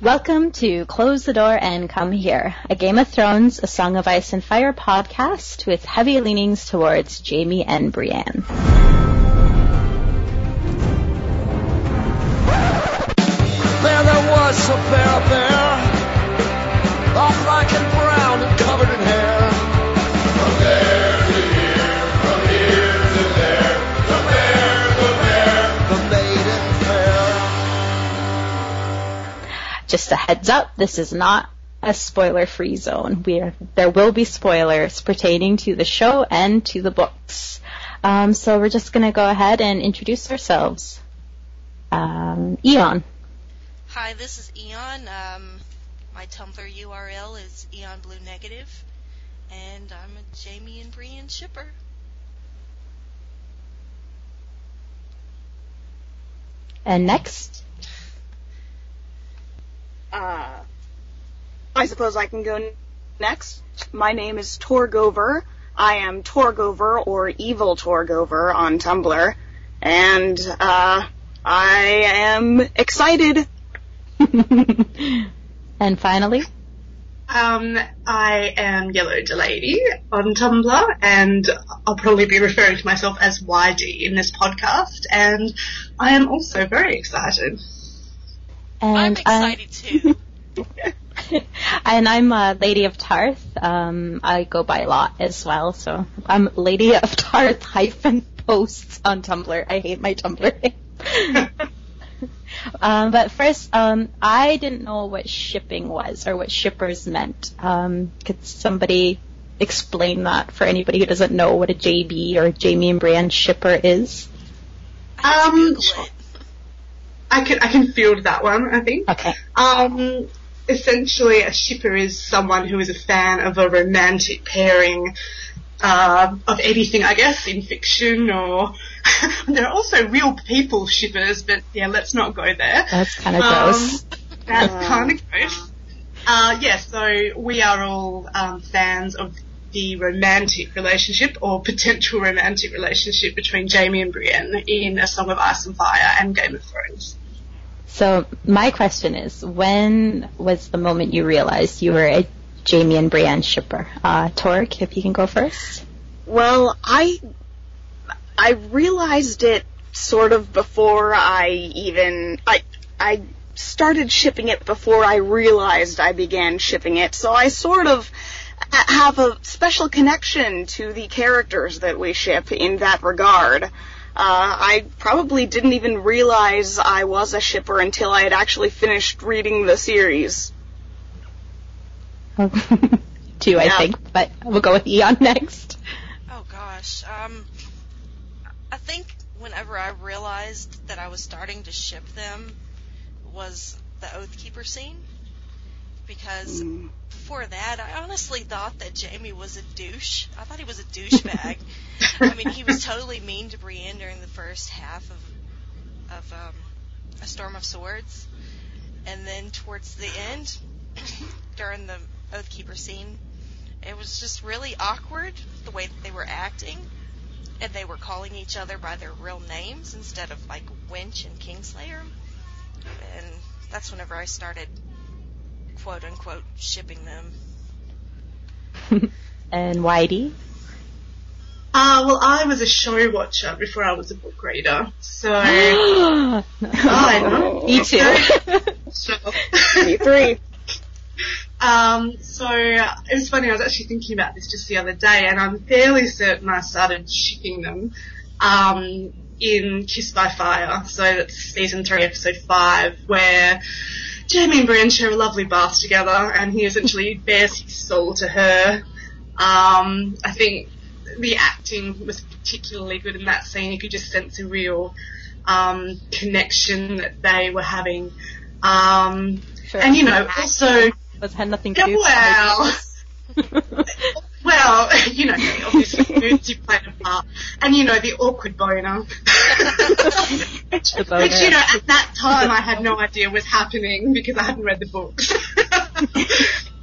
Welcome to Close the Door and Come Here, a Game of Thrones, a Song of Ice and Fire podcast with heavy leanings towards Jaime and Brienne. There, there was a bear black Just a heads up, this is not a spoiler-free zone. We are, there will be spoilers pertaining to the show and to the books. Um, so we're just going to go ahead and introduce ourselves. Um, Eon. Hi, this is Eon. Um, my Tumblr URL is Eon Blue Negative, and I'm a Jaime and Brienne shipper. And next, Uh, I suppose I can go n- next. My name is Torgover. I am Torgover or Evil Torgover on Tumblr, and uh, I am excited. and finally, Um, I am Yellow Delady on Tumblr, and I'll probably be referring to myself as YD in this podcast, and I am also very excited. And I'm uh, excited too. and I'm uh, Lady of Tarth. Um, I go by lot as well, so I'm Lady of Tarth hyphen posts on Tumblr. I hate my Tumblr name. um, but first, um, I didn't know what shipping was or what shippers meant. Um, could somebody explain that for anybody who doesn't know what a JB or Jaime and Brienne shipper is? I Um, Google it. I can I can field that one. I think. Okay. Um, essentially, a shipper is someone who is a fan of a romantic pairing uh, of anything, I guess, in fiction or. there are also real people shippers, but yeah, let's not go there. That's kind of Um, gross. That's kind of gross. Uh, yeah, so we are all um, fans of the romantic relationship or potential romantic relationship between Jaime and Brienne in A Song of Ice and Fire and Game of Thrones. So my question is, when was the moment you realized you were a Jaime and Brienne shipper? Uh, Torque, if you can go first. Well, I I realized it sort of before I even I I started shipping it before I realized I began shipping it. So I sort of have a special connection to the characters that we ship in that regard. Uh, I probably didn't even realize I was a shipper until I had actually finished reading the series. Two, I think, but we'll go with Eon next. Oh gosh. Um, I think whenever I realized that I was starting to ship them was the Oathkeeper scene. Because before that, I honestly thought that Jaime was a douche. I thought he was a douchebag. I mean, he was totally mean to Brienne during the first half of of um, A Storm of Swords, and then towards the end, during the Oathkeeper scene, it was just really awkward the way that they were acting, and they were calling each other by their real names instead of like Wench and Kingslayer, and that's whenever I started quote unquote shipping them. and YD. Uh, well, I was a show watcher before I was a book reader, so I I know. Me too. Me three. Um, so uh, it was funny. I was actually thinking about this just the other day, and I'm fairly certain I started shipping them um, in Kiss by Fire. So that's season three, episode five, where Jaime and Brienne share a lovely bath together, and he essentially bares his soul to her. Um, I think the acting was particularly good in that scene. You could just sense a real um, connection that they were having. Um, Sure. and you know, also had nothing to do with well, you know, obviously moods you played a part, and you know the awkward boner, which, boner. which you know at that time I had no idea was happening because I hadn't read the books.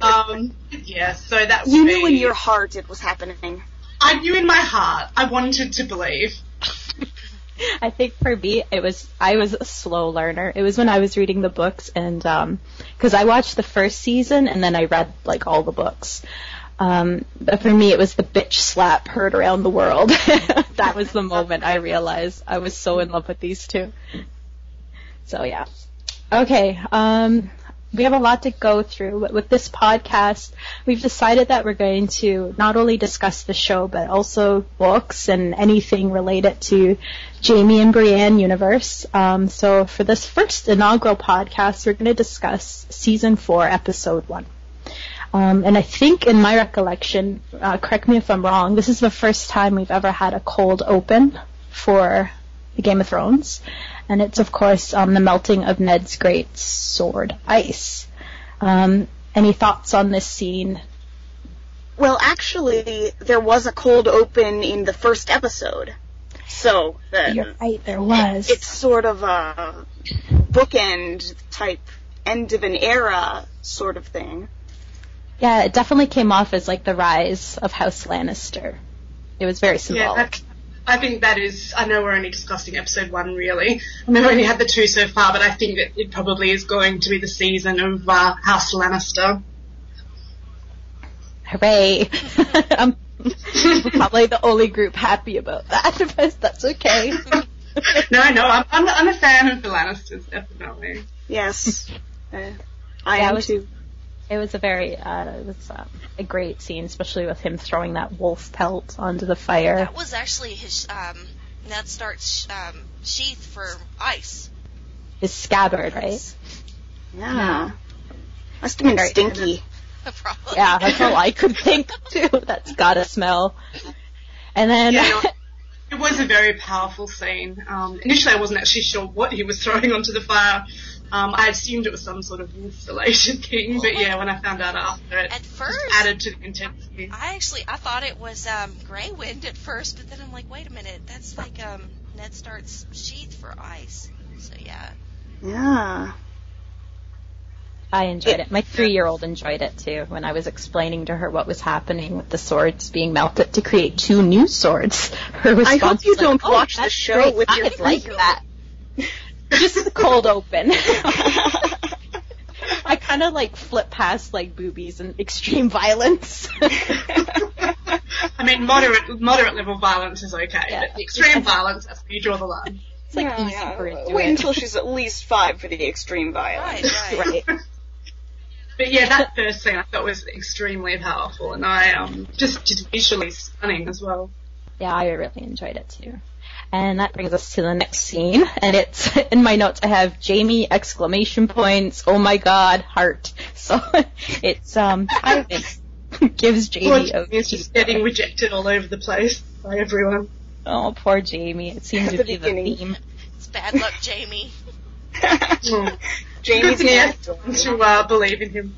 um, yeah, so that You would knew be- in your heart it was happening. I knew in my heart I wanted to believe. I think for me, it was I was a slow learner. It was when I was reading the books, and um, because I watched the first season and then I read like all the books. Um, but for me, it was the bitch slap heard around the world. that was the moment I realized I was so in love with these two. So yeah. Okay. Um, we have a lot to go through, but with this podcast, we've decided that we're going to not only discuss the show, but also books and anything related to Jaime and Brienne universe. Um, so for this first inaugural podcast, we're going to discuss season four, episode one. Um, and I think in my recollection, uh, correct me if I'm wrong, this is the first time we've ever had a cold open for the Game of Thrones. And it's of course um, the melting of Ned's great sword, ice. Um, any thoughts on this scene? Well, actually, there was a cold open in the first episode. So, the, You're right, there was. it's sort of a bookend type end of an era sort of thing. Yeah, it definitely came off as like the rise of House Lannister. It was very Yeah, symbolic. that, I think that is. I know we're only discussing episode one, really. I mean, we only had the two so far, but I think that it probably is going to be the season of uh, House Lannister. Hooray! I'm probably the only group happy about that, but that's okay. No, no, I'm, I'm, I'm a fan of the Lannisters, definitely. Yes. Uh, I Yeah, am it was- too. It was a very, uh, it was um, a great scene, especially with him throwing that wolf pelt onto the fire. That was actually his um, Ned Stark's um, sheath for ice. His scabbard, right? Yeah. Must have been Very- stinky. Probably. Yeah, that's all I could think too. That's gotta smell. And then, Yeah, no, it was a very powerful scene. Um, initially, I wasn't actually sure what he was throwing onto the fire. Um, I assumed it was some sort of wolf-related thing, but yeah, when I found out after it, At first, added to the intensity. I actually I thought it was um, Grey Wind at first, but then I'm like, wait a minute, that's like um, Ned Stark's sheath for ice. So yeah, Yeah. I enjoyed it. My three-year-old enjoyed it too when I was explaining to her what was happening with the swords being melted to create two new swords. Her response hope you was don't "Oh, watch the show great. with I your like that. Just the cold open. I kind of like flip past like boobies and extreme violence. I mean, moderate moderate level violence is okay, Yeah. but the extreme violence, that's where you draw the line. it's like Yeah, easy yeah. for her to do Wait it. until she's at least five for the extreme violence. right, right. right. But yeah, that first scene I thought was extremely powerful, and I um just just visually stunning as well. Yeah, I really enjoyed it too. And that brings us to the next scene, and it's in my notes. I have Jaime exclamation points. Oh my God, heart. So it's um Tywin gives Poor Jaime a Jaime is just getting rejected all over the place by everyone. oh poor Jaime. It seems At to the be the beginning. theme. It's bad luck, Jaime. Mm. Jaime's Good man character. to uh, believe in him.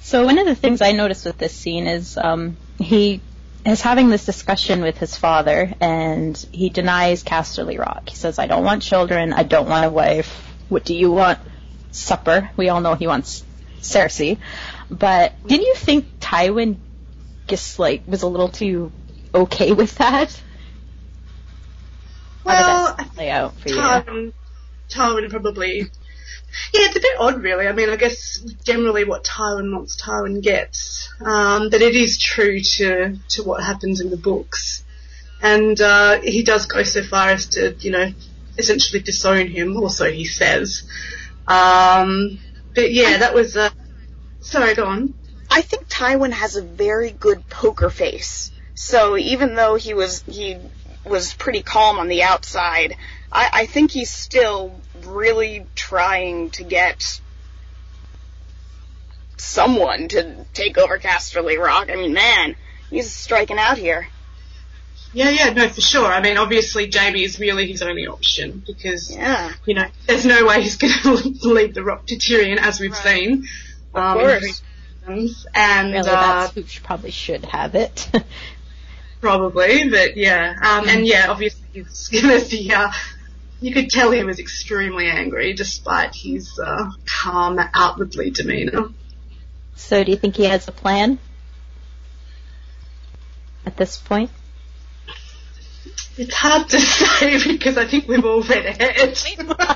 So one of the things I noticed with this scene is um, he is having this discussion with his father, and he denies Casterly Rock. He says, "I don't want children. I don't want a wife. What do you want? Supper." We all know he wants Cersei, but didn't you think Tywin just like was a little too okay with that? How Well, did that play out for you? Tywin probably. Yeah, it's a bit odd, really. I mean, I guess generally what Tywin wants, Tywin gets. Um, but it is true to to what happens in the books, and uh, he does go so far as to, you know, essentially disown him. Also, he says. Um, but yeah, that was. Uh, sorry, go on. I think Tywin has a very good poker face. So even though he was he was pretty calm on the outside, I, I think he's still really trying to get someone to take over Casterly Rock. I mean, man, he's striking out here. Yeah, yeah, no, for sure. I mean, obviously, Jaime is really his only option because Yeah, you know, there's no way he's going to leave the Rock to Tyrion, as we've Right. seen. Um, course. And Really, uh, that's who sh- probably should have it. probably, but yeah, um, and yeah, obviously he's going to be. Uh, you could tell he was extremely angry, despite his uh, calm, outwardly demeanor. So do you think he has a plan at this point? It's hard to say because I think we've all read ahead.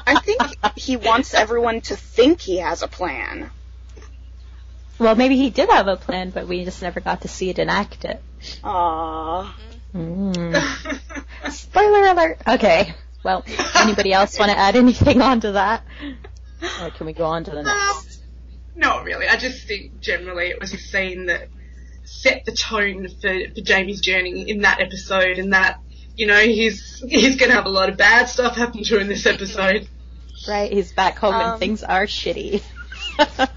I think he wants everyone to think he has a plan. Well, maybe he did have a plan, but we just never got to see it enact it. Aww. Mm. Spoiler alert. Okay. Well, anybody else want to add anything onto that? Or can we go on to the Um, next? not really. I just think generally it was a scene that set the tone for, for Jaime's journey in that episode, and that you know he's he's going to have a lot of bad stuff happen to him this episode. Right, he's back home Um, and things are shitty.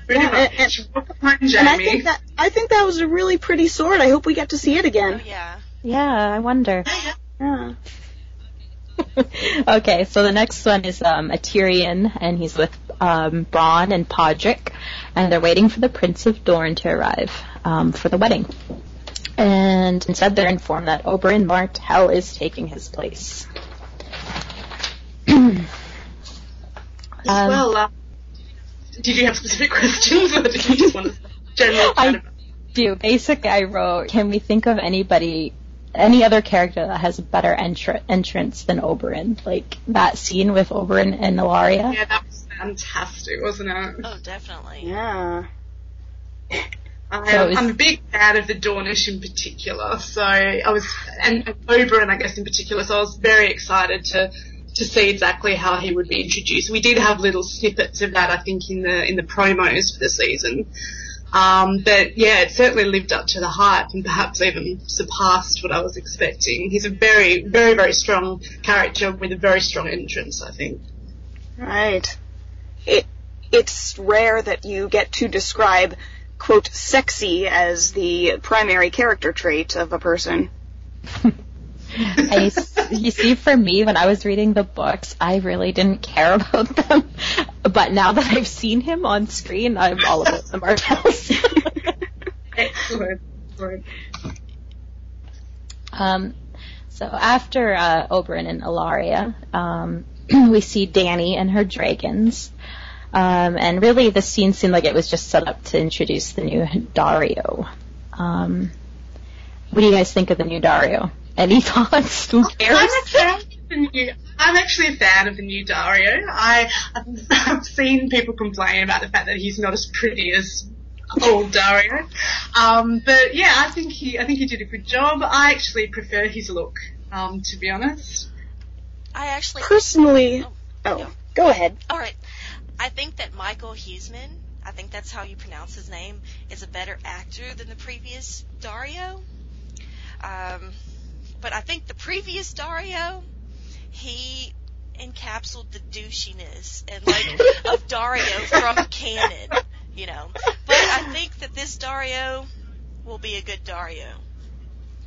Pretty Yeah, much. Welcome home, And I think that I think that was a really pretty sword. I hope we get to see it Oh, again. yeah. yeah, I wonder. Yeah. okay, so the next one is um, a Tyrion, and he's with um, Bronn and Podrick, and they're waiting for the Prince of Dorne to arrive um, for the wedding. And instead, they're informed that Oberyn Martell is taking his place. Um, well, uh, did you have specific questions, or did you just want to general I- chat about? do. Basically, I wrote, can we think of anybody, any other character that has a better entr- entrance than Oberyn? Like that scene with Oberyn and Ellaria. Yeah, that was fantastic, wasn't it? Oh, definitely. Yeah. I, So am I'm a big fan of the Dornish in particular, so I was, and, and Oberyn, I guess in particular, so I was very excited to to see exactly how he would be introduced. We did have little snippets of that, I think, in the in the promos for the season. Um, but yeah, it certainly lived up to the hype and perhaps even surpassed what I was expecting. He's a very, very, very strong character with a very strong entrance, I think. Right. It it's rare that you get to describe quote sexy as the primary character trait of a person. I you see, for me, when I was reading the books, I really didn't care about them. But now that I've seen him on screen, I'm all about the Martells. Um, so after uh, Oberyn and Ellaria, um, we see Dany and her dragons. Um, and really, the scene seemed like it was just set up to introduce the new Daario. Um, what do you guys think of the new Daario? Any thoughts? Who cares? I'm a fan of the new. I'm actually a fan of the new Daario. I I've seen people complain about the fact that he's not as pretty as old Daario. Um, but yeah, I think he I think he did a good job. I actually prefer his look. Um, to be honest. I actually. Personally, Oh, oh, no. go ahead. All right. I think that Michael Huisman, I think that's how you pronounce his name, is a better actor than the previous Daario. Um, but I think the previous Daario, he encapsulated the douchiness and like of Daario from canon, you know. But I think that this Daario will be a good Daario.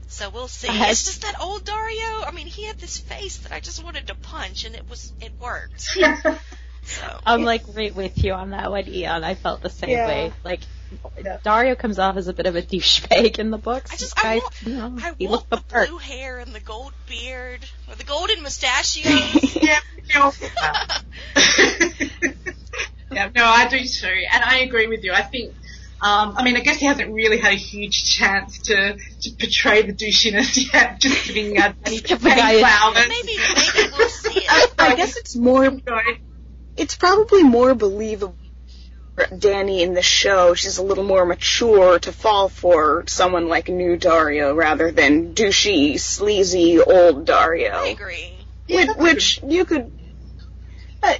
So we'll see. Has- It's just that old Daario. I mean, he had this face that I just wanted to punch, and it was it worked. So I'm like right with you on that one, Eon. I felt the same Yeah. way. Like Daario comes off as a bit of a douchebag in the books. I just This I guy, want you know, I he want looked the the part. blue hair and the gold beard or the golden mustachios. yeah. no. yeah, no, I do too, and I agree with you. I think, um, I mean, I guess he hasn't really had a huge chance to to portray the douchiness yet, just giving uh, Dany, Give the Dany flowers. maybe maybe we'll see I, it. I guess it's more. It's probably more believable. For Dany in the show, she's a little more mature to fall for someone like new Daario rather than douchey, sleazy old Daario. I agree. Which, which you could. Uh,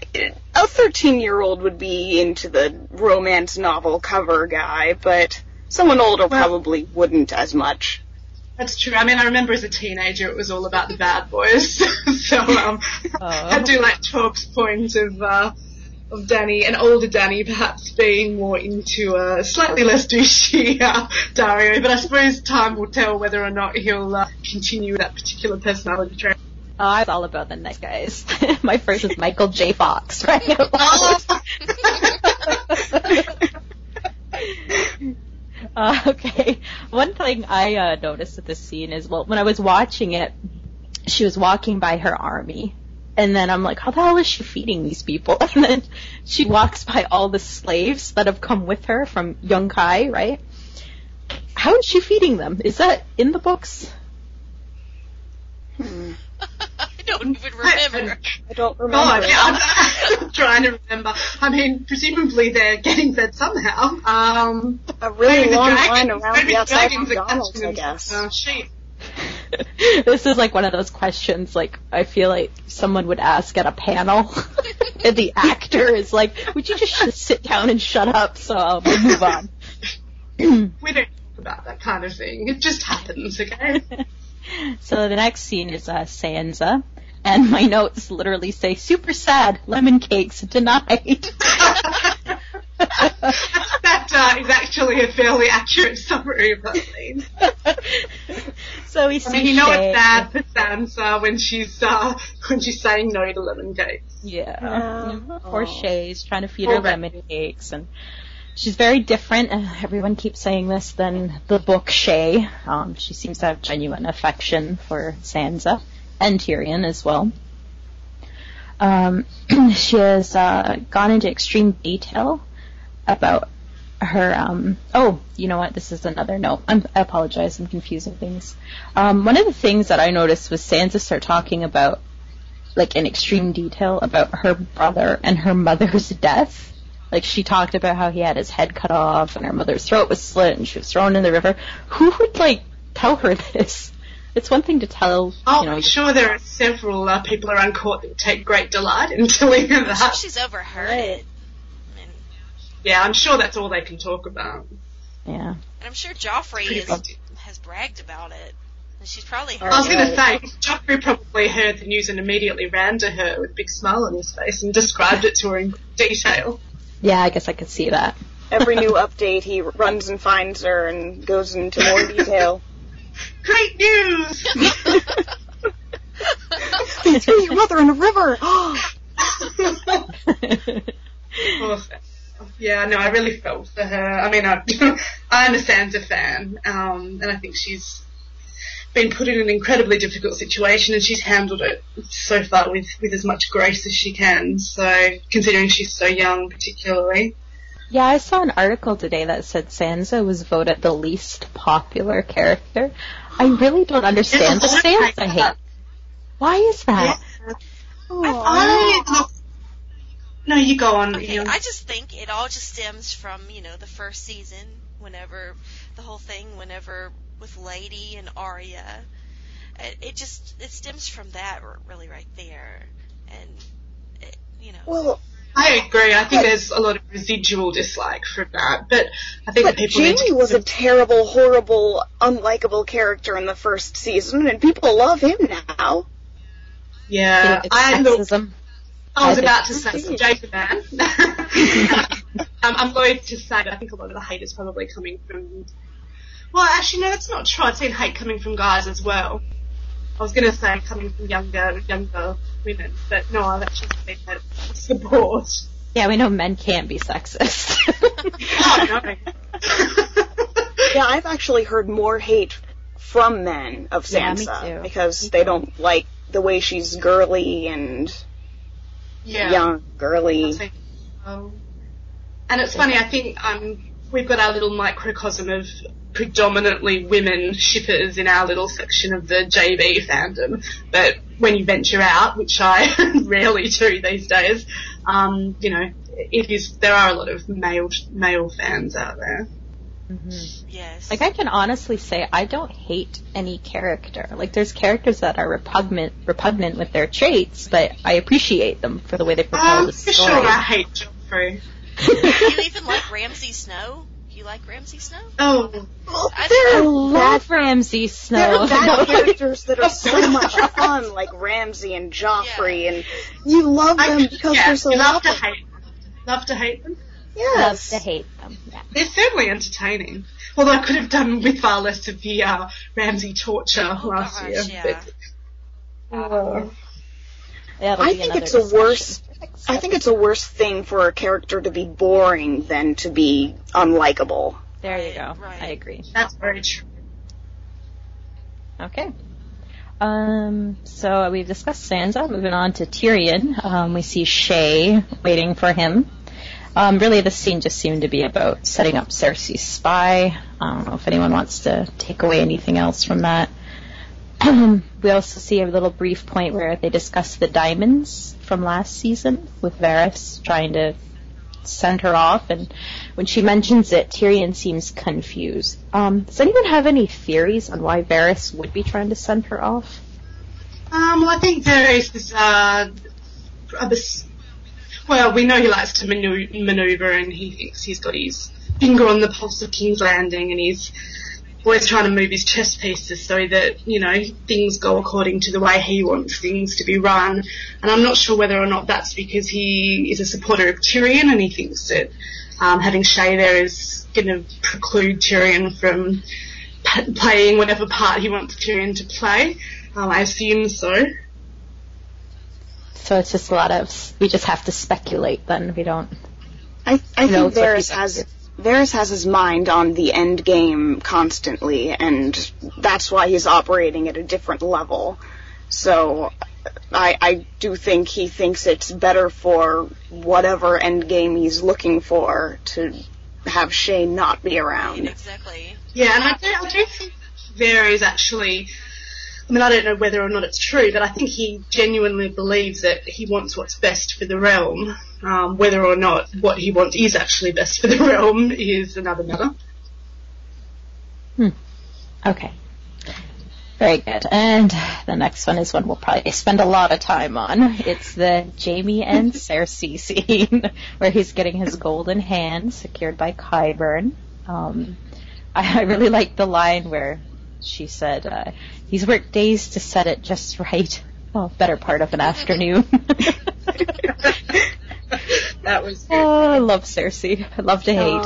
a 13 year old would be into the romance novel cover guy, but someone older Well- probably wouldn't as much. That's true. I mean, I remember as a teenager, it was all about the bad boys. so um, I do like Torp's point of uh, of Dany, an older Dany, perhaps being more into a slightly less douchey uh, Daario. But I suppose time will tell whether or not he'll uh, continue that particular personality trait. Oh, I was all about the nice guys. My first was Michael J. Fox, right? Uh, okay. One thing I uh, noticed at this scene is, well, when I was watching it, she was walking by her army. And then I'm like, how the hell is she feeding these people? And then she walks by all the slaves that have come with her from Yunkai, right? How is she feeding them? Is that in the books? I don't even remember. I don't remember. God, yeah, I'm, I'm trying to remember. I mean, presumably they're getting fed somehow. Um, a really long dragons- line around maybe the outside dragons of are McDonald's, I guess. uh, sheep. this is like one of those questions like I feel like someone would ask at a panel. and the actor is like, would you just sh- sit down and shut up so we'll move on. We don't talk about that kind of thing. It just happens, okay? so the next scene is uh, Sansa. And my notes literally say, super sad, lemon cakes denied. That uh, is actually a fairly accurate summary of that scene. so we I mean, you know Shae- it's sad for Sansa when she's uh, when she's saying no to lemon cakes. Yeah. Yeah. Poor Aw. Shae's trying to feed Poor her lemon cakes and she's very different and everyone keeps saying this than the book Shae. Um, she seems to have genuine affection for Sansa and Tyrion as well. Um, she has uh, gone into extreme detail about her um oh you know what? This is another note. I'm, i apologize. I'm confusing things. Um one of the things that i noticed was sansa start talking about like in extreme detail about her brother and her mother's death. Like she talked about how he had his head cut off and her mother's throat was slit and she was thrown in the river. Who would like tell her this? It's one thing to tell Oh, you know I'm sure there are several uh, people around court that take great delight in telling her I'm sure that. she's overheard it. And, Yeah, I'm sure that's all they can talk about. yeah and I'm sure Joffrey is, fun. has bragged about it. And she's probably heard I was going to say, Joffrey probably heard the news and immediately ran to her with a big smile on his face and described it to her in detail. yeah i guess i could see that Every new update, he runs and finds her and goes into more detail. Great news! They threw your mother in a river. Oh, yeah, no, I really felt for her. I mean, I, I'm a Sansa fan, um, and I think she's been put in an incredibly difficult situation, and she's handled it so far with, with as much grace as she can. So, considering she's so young, particularly. Yeah, I saw an article today that said Sansa was voted the least popular character. I really don't understand the There's a lot of Sansa hate. Why is that? I, no, you go on. Okay, Eon. I just think it all just stems from, you know, the first season, whenever the whole thing, whenever with Lady and Arya. It, it just, it stems from that really right there. And, it, you know. Well, I agree. I think there's a lot of residual dislike for that, but I think but people need Jamie to was a terrible, horrible, unlikable character in the first season, and people love him now. yeah. I look, sexism. I was I about to think- say Jason man. um, I'm loath to say that I think a lot of the hate is probably coming from. Well, actually, no, that's not true. I've seen hate coming from guys as well. I was going to say coming from younger, younger women, but no, I've actually seen that support. Yeah, we know men can't be sexist. Oh no. Yeah, I've actually heard more hate from men of Sansa too. because they don't like the way she's girly and yeah. young, girly. Um, and it's funny, I think um, we've got our little microcosm of predominantly women shippers in our little section of the JB fandom. But when you venture out, which I rarely do these days, um, you know, it is there are a lot of male male fans out there. Mhm. yes. Like I can honestly say I don't hate any character. Like there's characters that are repugnant repugnant with their traits, but I appreciate them for the way they propel Um, the for story. sure, I hate Joffrey. Do you even like Ramsay Snow? Do you like Ramsay Snow? Oh, I I There are love Ramsay there Snow. are bad characters that are so much fun, like Ramsay and Joffrey, and you love them I, because yeah, they're so you love to lovely. hate, love to hate them. love Yes. to hate them. Yeah. They're certainly entertaining. Although I could have done with far less of the uh, Ramsay torture Oh, last gosh, year. yeah. But, uh, I think another it's a discussion. worse- I think it's a worse thing for a character to be boring than to be unlikable. There you go. Right. I agree. that's very true. Okay. Um, so we've discussed Sansa. Moving on to Tyrion. Um, we see Shae waiting for him. Um, really, this scene just seemed to be about setting up Cersei's spy. I don't know if anyone wants to take away anything else from that. we also see a little brief point where they discuss the diamonds from last season with Varys trying to send her off, and when she mentions it, Tyrion seems confused. Um, does anyone have any theories on why Varys would be trying to send her off? Um, well, I think Varys is, uh, well, we know he likes to maneuver and he thinks he's got his finger on the pulse of King's Landing and he's always trying to move his chess pieces so that, you know, things go according to the way he wants things to be run. And I'm not sure whether or not that's because he is a supporter of Tyrion and he thinks that um, having Shae there is going to preclude Tyrion from p- playing whatever part he wants Tyrion to play. Um, I assume so. So it's just a lot of we just have to speculate. Then we don't. I, I No, think it's Varys he has Varys has his mind on the end game constantly, and that's why he's operating at a different level. So I, I do think he thinks it's better for whatever end game he's looking for to have Shae not be around. Exactly. Yeah, and I do, I do think Varys actually. I mean, I don't know whether or not it's true, but I think he genuinely believes that he wants what's best for the realm. Um, whether or not what he wants is actually best for the realm is another matter. Hmm. Okay. Very good. And the next one is one we'll probably spend a lot of time on. It's the Jaime and Cersei scene where he's getting his golden hand secured by Qyburn. Um, I, I really like the line where she said, uh, he's worked days to set it just right. Well, better part of an afternoon. that was good. oh, I love Cersei. I love to hate.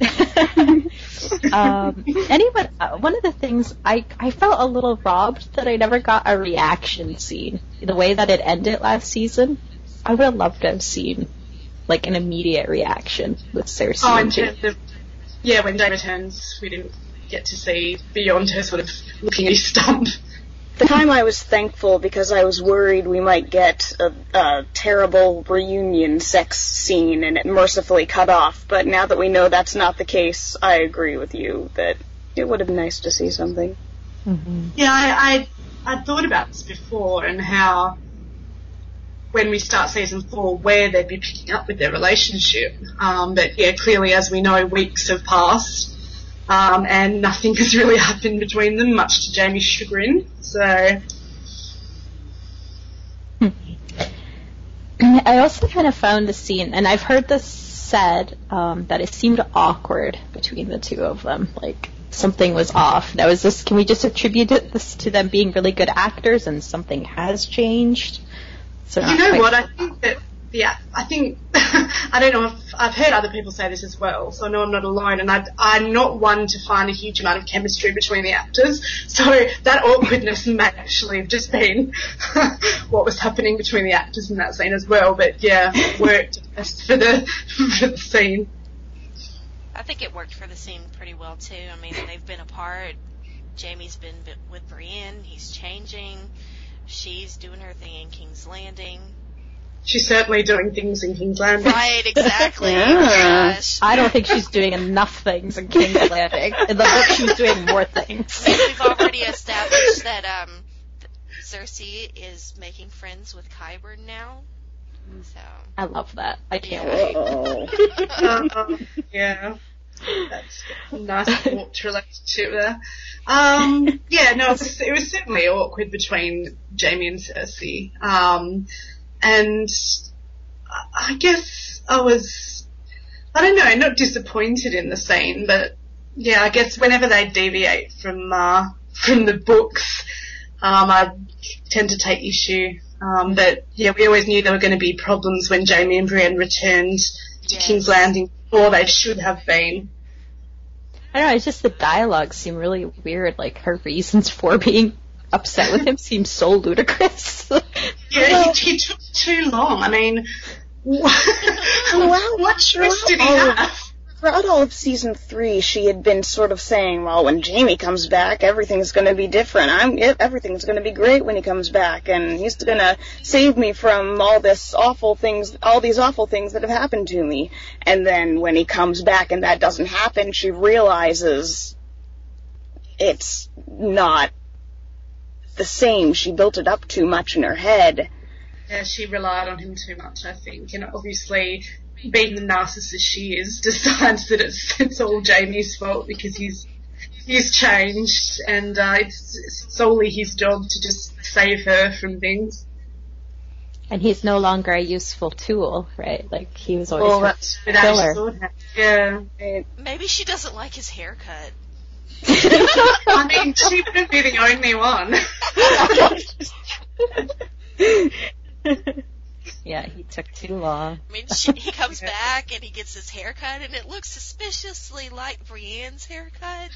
um, anyone, uh, one of the things I I felt a little robbed that I never got a reaction scene. The way that it ended last season, I would have loved to have seen like an immediate reaction with Cersei. Oh, and Jaime. terms yeah, when Day returns, we didn't get to see beyond her sort of looking at his stump. The time I was thankful because I was worried we might get a, a terrible reunion sex scene and it mercifully cut off. But now that we know that's not the case, I agree with you that it would have been nice to see something. Mhm. Yeah, I, I I thought about this before and how when we start season four, where they'd be picking up with their relationship. Um, but yeah, clearly, as we know, weeks have passed. Um, and nothing has really happened between them, much to Jaime's chagrin. So, I also kind of found the scene, and I've heard this said um, that it seemed awkward between the two of them. Like something was off. Now, is this? Can we just attribute this to them being really good actors, and something has changed? So you know what? I think that, yeah, I think, I don't know if, I've heard other people say this as well, so I know I'm not alone, and I, I'm not one to find a huge amount of chemistry between the actors, so that awkwardness may actually have just been what was happening between the actors in that scene as well, but yeah, worked best for the, for the scene. I think it worked for the scene pretty well too. I mean, they've been apart. Jaime's been with Brienne. He's changing. She's doing her thing in King's Landing. She's certainly doing things in King's Landing. Right, exactly. Yeah. Gosh. I don't think she's doing enough things in King's Landing. In the book, she's doing more things. We've already established that um, Cersei is making friends with Qyburn now. So I love that. I can't wait. Uh, yeah. That's a nice warped relationship there. Um, yeah, no, it was, it was certainly awkward between Jaime and Cersei. Um, and I- I guess I was, I don't know, not disappointed in the scene, but yeah, I guess whenever they deviate from, uh, from the books, um, I tend to take issue. Um, but yeah, we always knew there were going to be problems when Jaime and Brienne returned to Yes. King's Landing, or they should have been. I don't know, it's just the dialogue seemed really weird. Like her reasons for being upset with him seem so ludicrous. Yeah, he, he took too long. I mean, what, what choice did he have? Throughout all of season three, she had been sort of saying, "Well, when Jaime comes back, everything's going to be different. I'm everything's going to be great when he comes back, and he's going to save me from all this awful things, all these awful things that have happened to me." And then when he comes back and that doesn't happen, she realizes it's not the same. She built it up too much in her head. Yeah, she relied on him too much, I think, and obviously, being the narcissist she is, decides that it's it's all Jaime's fault because he's he's changed, and uh, it's, it's solely his job to just save her from things. And he's no longer a useful tool, right? Like he was always Well, her that's killer. his sword hand. Yeah. Maybe she doesn't like his haircut. I mean, she wouldn't be the only one. yeah, he took too long. I mean, she, he comes back and he gets his haircut, and it looks suspiciously like Brienne's haircut.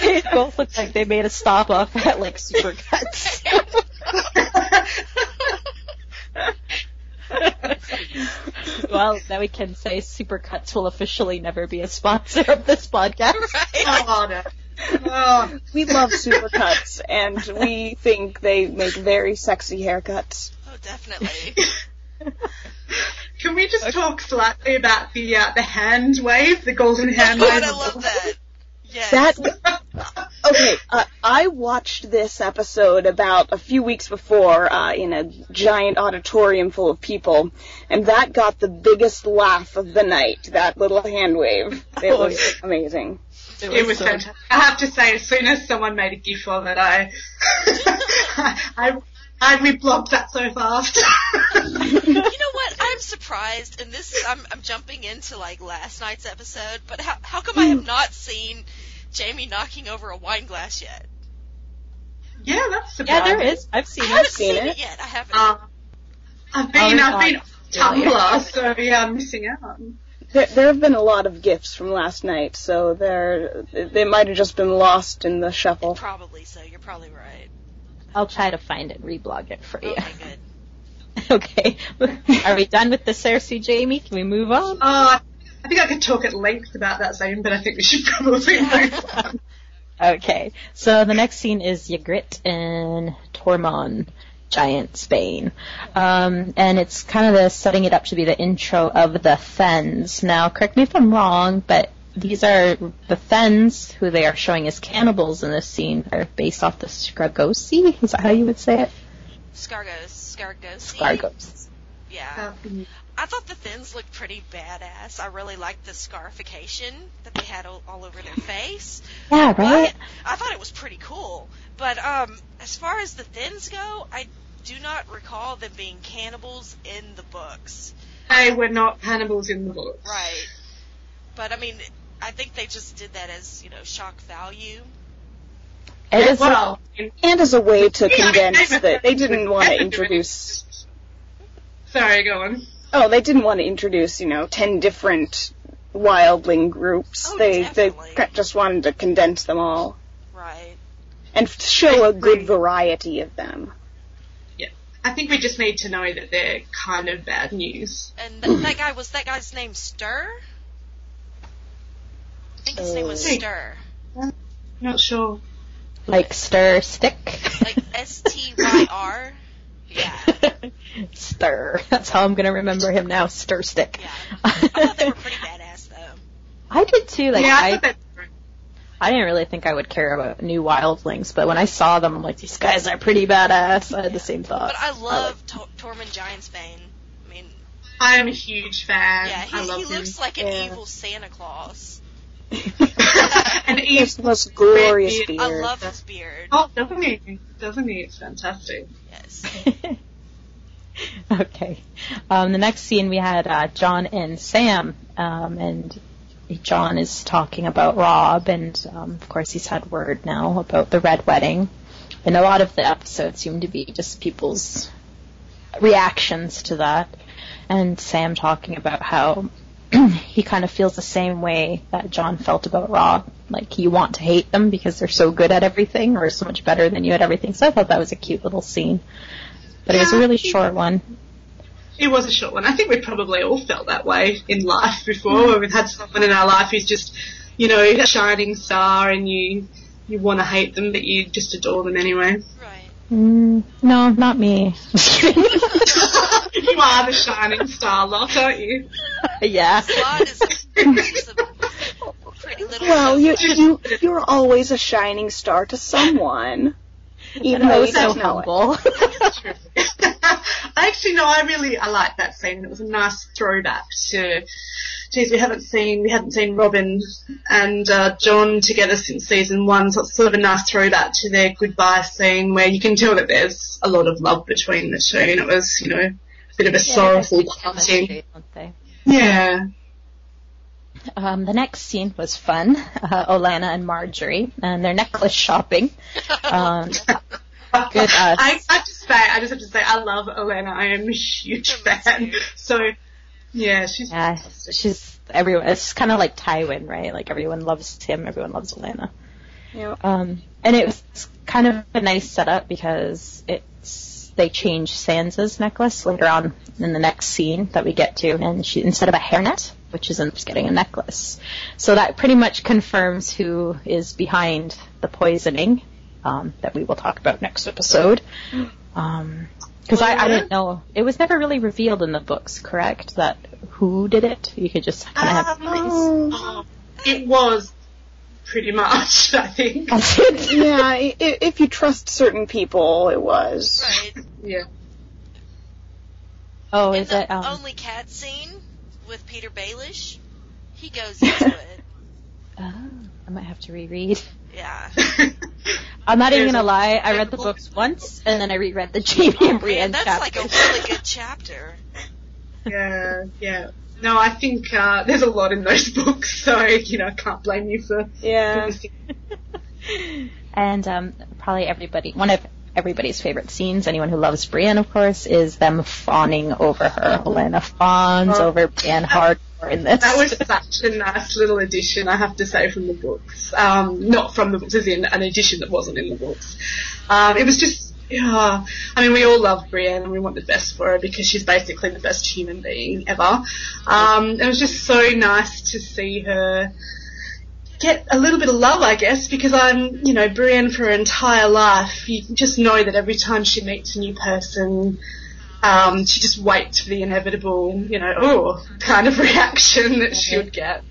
they both look like they made a stop off at like Supercuts. well, now we can say Supercuts will officially never be a sponsor of this podcast. right? oh, no. Oh, We love supercuts, and we think they make very sexy haircuts. Oh, definitely. can we just talk slightly about the uh, the hand wave, the golden hand Oh, wave? I love that. Yes. That okay. Uh, I watched this episode about a few weeks before uh, in a giant auditorium full of people, and that got the biggest laugh of the night. That little hand wave. It was amazing. It was so- fantastic. I have to say, as soon as someone made a gif of it, I, I, I reblogged that so fast. You know what? I'm surprised, and this I'm I'm jumping into like last night's episode, but how how come I have not seen Jaime knocking over a wine glass yet? yeah, that's Yeah, there is. I've seen I haven't seen seen it. it yet. I haven't. Uh, I've Oh, been, I've been really? Tumblr, so yeah, I'm missing out. There, there have been a lot of gifts from last night, so they're, they might have just been lost in the shuffle. Probably so. You're probably right. I'll try to find it, reblog it for you. Okay, good. okay. Are we done with the Cersei Jaime? Can we move on? Uh, I think I could talk at length about that scene, but I think we should probably move on. Okay. So the next scene is Ygritte in Tormund, Giantsbane. Um, and it's kind of the setting it up to be the intro of the Thenns. Now, correct me if I'm wrong, but these are the Thenns, who they are showing as cannibals in this scene, are based off the Skagosi. Is that how you would say it? Skagos. Skagos. Skagos. Yeah. I thought the Thenns looked pretty badass. I really liked the scarification that they had all, all over their face. Yeah, right? But I thought it was pretty cool. But um, as far as the Thenns go, I do not recall them being cannibals in the books. they were not cannibals in the books. Right. But I mean, I think they just did that as you know shock value. It is Well, And as a way to Yeah, condense I- that they didn't want to introduce. sorry, go on. Oh, they didn't want to introduce, you know, ten different wildling groups. Oh, they they definitely. ca- just wanted to condense them all Right. and show a good variety of them. Yeah, I think we just need to know that they're kind of bad news. And th- that guy was that guy's name Styr. I think his name was. Styr, Not sure. like stir stick. like S T Y R. Yeah. Stir. That's how I'm gonna remember him now. Stir stick. Yeah. I thought they were pretty badass though. I did too. Like yeah, I, I, thought that. I didn't really think I would care about new wildlings, but when I saw them, I'm like, these guys are pretty badass. I had the same thought. But I love Tor- Tormund Giantsbane. I mean, I am a huge fan. yeah, I he, love he him. looks like an Yeah. evil Santa Claus. and He has the most glorious Red beard. I love his beard. Oh, doesn't he? Doesn't he? It's fantastic. Yes. okay. Um, the next scene we had uh, Jon and Sam, um, and Jon is talking about Robb, and um, of course he's had word now about the red wedding. And a lot of the episodes seem to be just people's reactions to that. And Sam talking about how he kind of feels the same way that Jon felt about Robb. Like you want to hate them because they're so good at everything or so much better than you at everything. So I thought that was a cute little scene. But it was a really short one. It was a short one. I think we probably all felt that way in life before, where we've had someone in our life who's just, you know, a shining star, and you you want to hate them, but you just adore them anyway. Right. Mm, no, not me. you are the shining star lot, aren't you? yeah. Slot is she's a pretty little little. Well, you selfish. you you're always a shining star to someone, even though Oh, you so don't know humble. I actually no, I really I like that scene. It was a nice throwback to. Geez, we haven't seen we hadn't seen Robin and uh, Jon together since season one, so it's sort of a nice throwback to their goodbye scene where you can tell that there's a lot of love between the two, and it was you know a bit of a sorrowful parting. Don't they? Yeah, Um, the next scene was fun. Uh, Olenna and Margaery and their necklace shopping. Um, good. Uh, I I have to say I just have to say I love Olenna. I am a huge Me fan. So yeah, she's yeah, she's everyone. It's kind of like Tywin, right? Like everyone loves him, everyone loves Olenna. Yep. Um, and it was kind of a nice setup because it's they change Sansa's necklace later on in the next scene that we get to, and she instead of a hairnet, which is up getting a necklace. So that pretty much confirms who is behind the poisoning um, that we will talk about next episode. Because I, I didn't know it was never really revealed in the books, correct? That who did it? You could just kind of have. Um, it was pretty much, I think. Yeah, i- i- if you trust certain people, it was. Right. Yeah. Oh, In is the it? Um, only cat scene with Petyr Baelish, he goes into it. oh, I might have to reread. Yeah. I'm not even gonna lie. I read the books once, and then I reread the Jaime and Man, Brienne that's chapter. like a really good chapter. Yeah, yeah. No, I think uh, there's a lot in those books, so you know I can't blame you for. Yeah. and um, probably everybody, one of everybody's favorite scenes, anyone who loves Brienne, of course, is them fawning over her. Olenna fawns Oh. over Brienne hardcore in this. That was such a nice little addition, I have to say, from the books. Um, not from the books, as in an addition that wasn't in the books. Um, it was just, yeah. I mean, we all love Brienne and we want the best for her because she's basically the best human being ever. Um, it was just so nice to see her get a little bit of love, I guess, because I'm, you know, Brienne for her entire life. You just know that every time she meets a new person, um, she just waits for the inevitable, you know, oh, kind of reaction that she would get.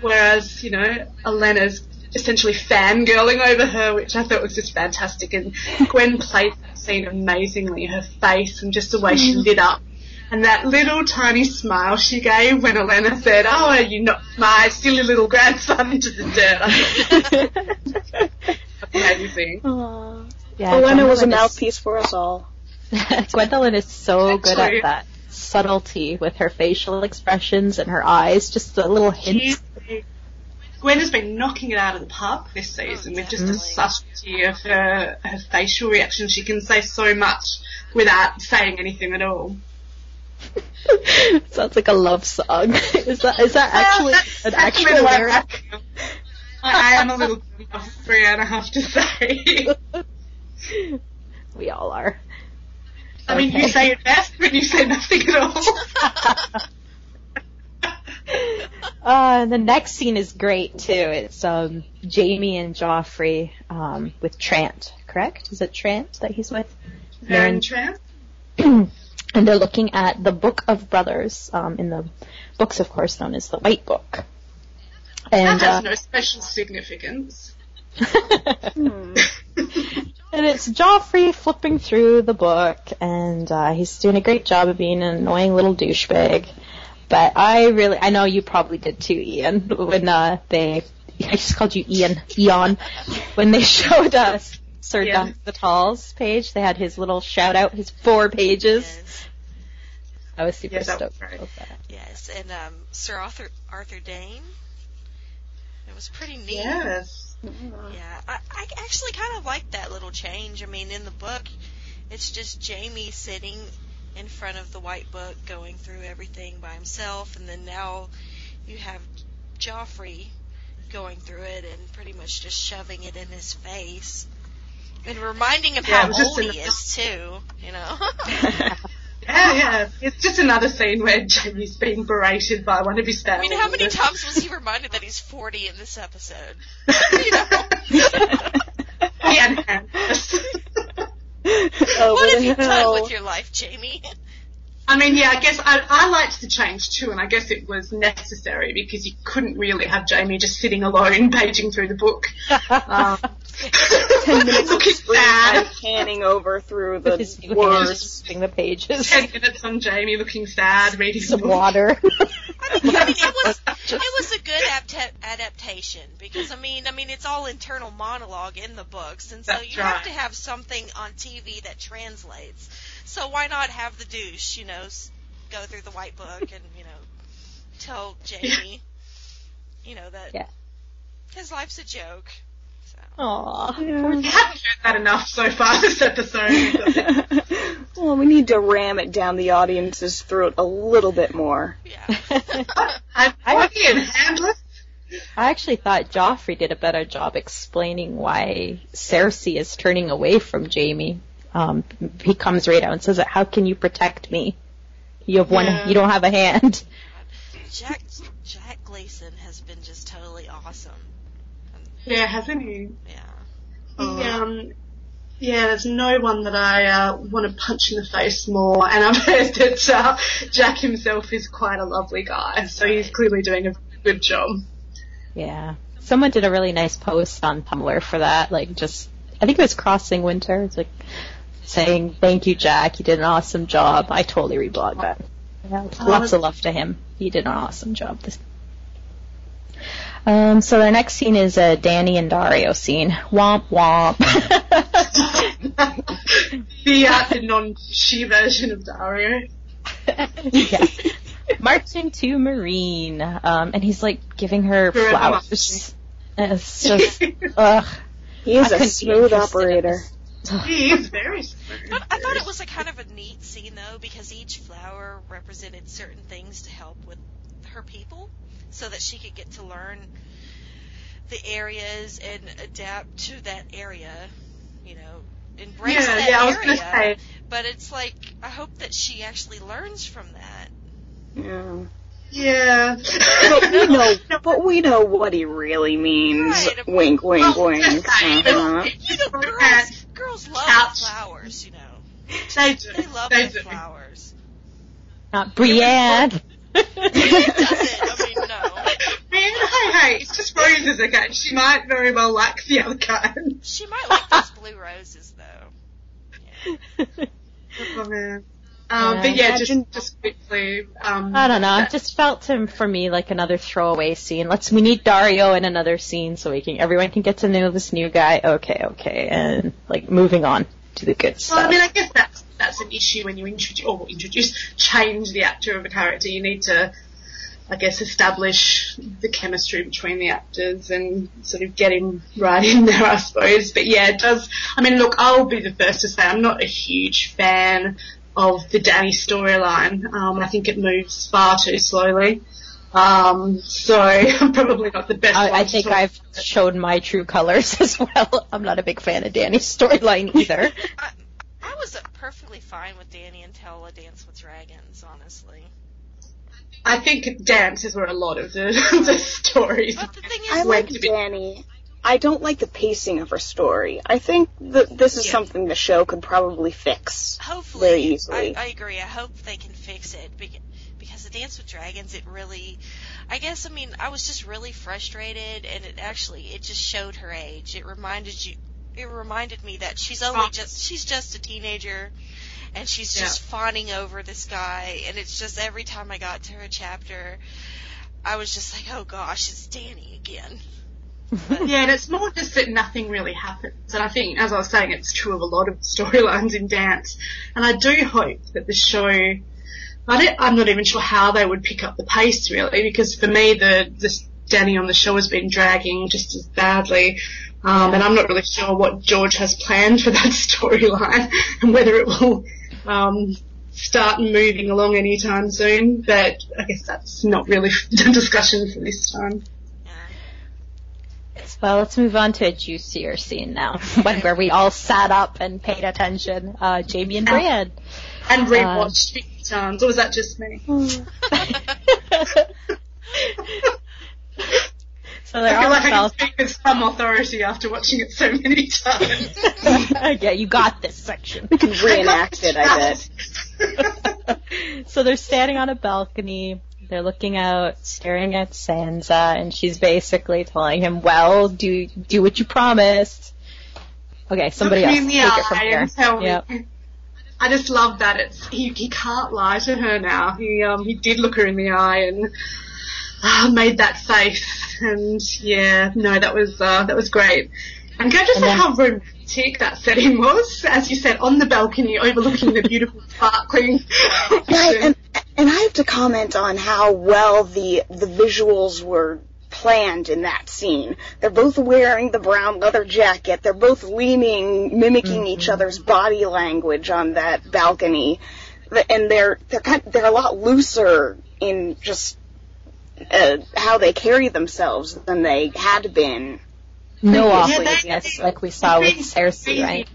Whereas, you know, Olenna's essentially fangirling over her, which I thought was just fantastic. And Gwen played that scene amazingly, her face and just the way she mm. lit up. And that little tiny smile she gave when Olenna said, oh, are you not my silly little grandson into the dirt? Amazing. Aw. yeah, Olenna was a Gwendoline is- mouthpiece for us all. Gwendoline is so good Actually- at that subtlety with her facial expressions and her eyes, just the little hints. Gwen has been knocking it out of the park this season with just the mm. subtlety of her, her facial reaction. She can say so much without saying anything at all. Sounds like a love song. is that is that actually Well, an actual lyric? I. I, am a little off Brienne, I have to say. we all are. I mean, you say it best when you say nothing at all. Uh, the next scene is great too. It's um, Jaime and Joffrey um, with Trant, correct? Is it Trant that he's with? Meryn Trant? and they're looking at the Book of Brothers um, in the books, of course, known as the White Book. And That has uh, no special significance. and it's Joffrey flipping through the book, and uh, he's doing a great job of being an annoying little douchebag. But I really, I know you probably did too, Ian, when uh, they, I just called you Ian, Eon, when they showed us Sir Yeah. Dunk the Tall's page, they had his little shout out, his four pages. Yes. I was super Yeah, stoked great. about that. Yes, and um, Sir Arthur Arthur Dayne. It was pretty neat. Yes. Yeah, I, I actually kind of like that little change. I mean, in the book, it's just Jaime sitting in front of the white book going through everything by himself, and then now you have Joffrey going through it and pretty much just shoving it in his face. And reminding him Yeah, how old he is too, you know. Yeah, yeah. It's just another scene where Jaime's being berated by one of his family. I mean, how many times was he reminded that he's 40 in this episode? you know? Oh, what what have the you done with your life, Jaime? I mean, yeah, I guess I, I liked the change too, and I guess it was necessary because you couldn't really have Jaime just sitting alone paging through the book. Um, Ten minutes of looking screen sad. time panning over through the His new words. just the pages. Ten minutes on Jaime looking sad, reading Some the book. water. I mean, I mean, it was it was a good apta- adaptation because I mean, I mean, it's all internal monologue in the books, and so That's you have to have something on TV that translates. So why not have the douche, you know, go through the white book and you know, tell Jaime, you know that Yeah. his life's a joke. So. Aww. I haven't heard that enough so far this episode. well, we need to ram it down the audience's throat a little bit more. Yeah. I'm funny and handless. I actually thought Joffrey did a better job explaining why Cersei is turning away from Jaime. Um, he comes right out and says, "How can you protect me? You have one. Yeah. You don't have a hand." Jack Jack Gleeson has been just totally awesome. Yeah, hasn't he? Yeah. He, um, yeah, there's no one that I uh, want to punch in the face more. And I've heard that uh, Jack himself is quite a lovely guy, so he's clearly doing a good job. Yeah. Someone did a really nice post on Tumblr for that. Like, just I think it was Crossing Winter. It's like saying, "Thank you, Jack. You did an awesome job." I totally reblogged that. Yeah, lots of love to him. He did an awesome job. This. Um, so the next scene is a Dany and Daario scene. Womp womp. The, uh, the non-she version of Daario. yeah. Marching to Meereen, um, and he's like giving her Very flowers. And It's just, ugh. He is I a smooth operator. this. he is very smooth. But I thought it was a kind of a neat scene though because each flower represented certain things to help with her people, so that she could get to learn the areas and adapt to that area. You know, embrace Yeah, that yeah, I was area. say. But it's like I hope that she actually learns from that. Yeah. Yeah. But we know, but we know what he really means. Right. Wink, wink, Oh, wink. Uh-huh. You know, girls, girls love Couch. flowers. You know, They do. they love they do. flowers. Not Brienne. Does it? I mean, no. Man, hey, hey, it's just roses, again. She might very well like the other kind. She might like those blue roses though. Oh, man. Um, Yeah, but yeah, imagine- just just quickly. Um, I don't know. It just felt to for me like another throwaway scene. Let's we need Daario in another scene so we can everyone can get to know this new guy. Okay, okay, and like moving on to the good Well, I stuff. mean, I guess that's that's an issue when you introduce or introduce change the actor of a character. You need to, I guess, establish the chemistry between the actors and sort of get him right in there, I suppose. But yeah, it does. I mean, look, I'll be the first to say I'm not a huge fan of the Dany storyline. Um, I think it moves far too slowly. Um, so I'm probably not the best. I, I think I've shown my true colors as well. I'm not a big fan of Dany's storyline either. I, was uh, perfectly fine with Dany until A Dance with Dragons, honestly. I think dance is where a lot of the, the stories. But the thing I is, like Went to be- Dany. I don't like the pacing of her story. I think that this is Yeah. something the show could probably fix. hopefully, very easily. I, I agree. I hope they can fix it beca- because the Dance with Dragons, it really, I guess, I mean, I was just really frustrated, and it actually, it just showed her age. It reminded you, it reminded me that she's only Oh. just, she's just a teenager, and she's Yeah. just fawning over this guy, and it's just every time I got to her chapter, I was just like, oh gosh, it's Dany again. Yeah, and it's more just that nothing really happens. And I think, as I was saying, it's true of a lot of storylines in dance. And I do hope that the show, I don't, I'm not even sure how they would pick up the pace really, because for me, the, the Dany on the show has been dragging just as badly. Um, and I'm not really sure what George has planned for that storyline and whether it will, um, start moving along anytime soon. But I guess that's not really the discussion for this time. Well, let's move on to a juicier scene now, one where we all sat up and paid attention. Uh, Jaime and Brienne. And rewatched 50 times, or was that just me? So they're I feel like the I can speak with some authority after watching it so many times. yeah, you got this section. We can reenact it, I bet. so they're standing on a balcony. They're looking out, staring at Sansa, and she's basically telling him, "Well, do do what you promised." Okay, somebody Look else take it from here. and me. Yep. I just love that it's he he can't lie to her now. He um he did look her in the eye and uh, made that face and yeah no that was uh, that was great. And can I just say how romantic that setting was? As you said, on the balcony overlooking the beautiful sparkling. Right, and and I have to comment on how well the the visuals were planned in that scene. They're both wearing the brown leather jacket. They're both leaning, mimicking each other's body language on that balcony, and they're they're kind they're a lot looser in just uh, how they carry themselves than they had been. No Yeah, off they- like we saw with they- Cersei, right?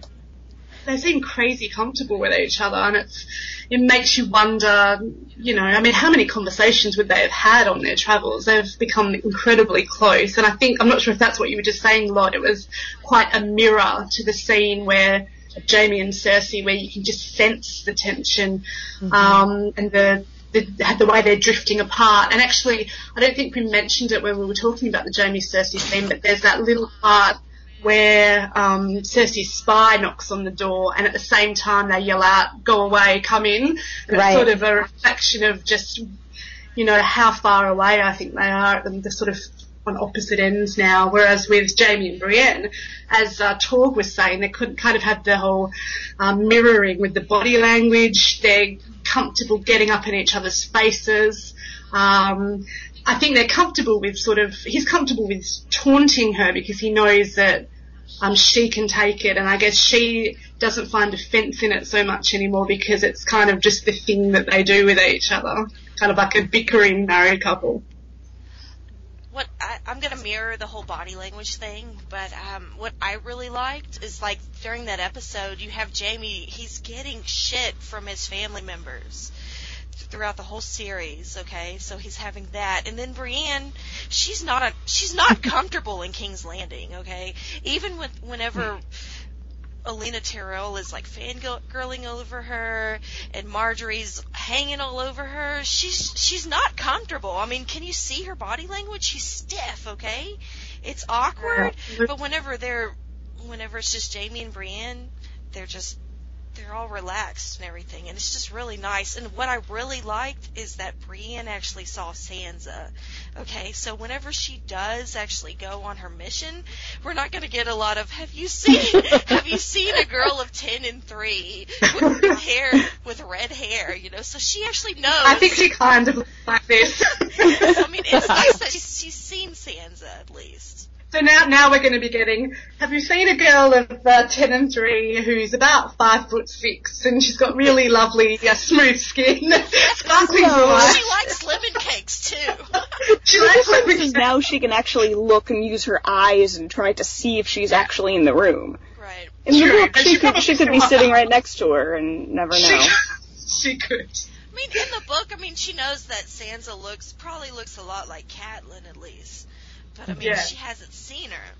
they seem crazy comfortable with each other and it's it makes you wonder you know i mean how many conversations would they have had on their travels they've become incredibly close and i think i'm not sure if that's what you were just saying lot it was quite a mirror to the scene where jaime and cersei where you can just sense the tension um, and the the, the way they're drifting apart. And actually, I don't think we mentioned it when we were talking about the Jaime Cersei scene, but there's that little part where um, Cersei's spy knocks on the door, and at the same time they yell out, "Go away, come in." And Right. It's sort of a reflection of just, you know, how far away I think they are at the, sort of on opposite ends now. Whereas with Jaime and Brienne, as uh, Torg was saying, they couldn't kind of have the whole um, mirroring with the body language. They're comfortable getting up in each other's faces. Um, I think they're comfortable with sort of, he's comfortable with taunting her because he knows that um, she can take it and I guess she doesn't find offence in it so much anymore because it's kind of just the thing that they do with each other. Kind of like a bickering married couple. What I, I'm gonna mirror the whole body language thing, but um, what I really liked is like during that episode, you have Jaime. He's getting shit from his family members throughout the whole series. Okay, so he's having that, and then Brienne, she's not a she's not comfortable in King's Landing. Okay, even with whenever. Olenna Tyrell is like fangirling over her, and Margaery's hanging all over her. She's she's not comfortable. I mean, can you see her body language? She's stiff. Okay, it's awkward. But whenever they're, whenever it's just Jaime and Brienne, they're just they're all relaxed and everything, and it's just really nice. And what I really liked is that Brienne actually saw Sansa. Okay, so whenever she does actually go on her mission, we're not going to get a lot of "Have you seen? have you seen a girl of ten and three with red hair with red hair?" You know, so she actually knows. I think she kind of like this. I mean, it's nice that she's, she's seen Sansa at least. So now, now we're going to be getting. Have you seen a girl of uh, ten and three who's about five foot six and she's got really lovely, uh, smooth skin, sparkling She eyes. likes lemon cakes too. She likes lemon Because now she can actually look and use her eyes and try to see if she's actually in the room. Right. In the True, book, she she could she could be sitting right next to her and never She, know. she could. I mean, in the book, I mean, she knows that Sansa looks probably looks a lot like Catelyn at least, but I mean, Yeah. she hasn't seen her.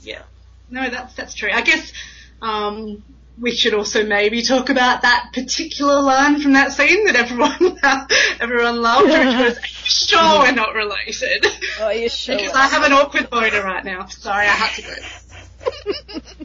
Yeah. No, that's that's true. I guess um, we should also maybe talk about that particular line from that scene that everyone everyone loved, which was, "Are you sure we're not related?" Oh, you sure? because I have an awkward boner right now. Sorry, I had to go.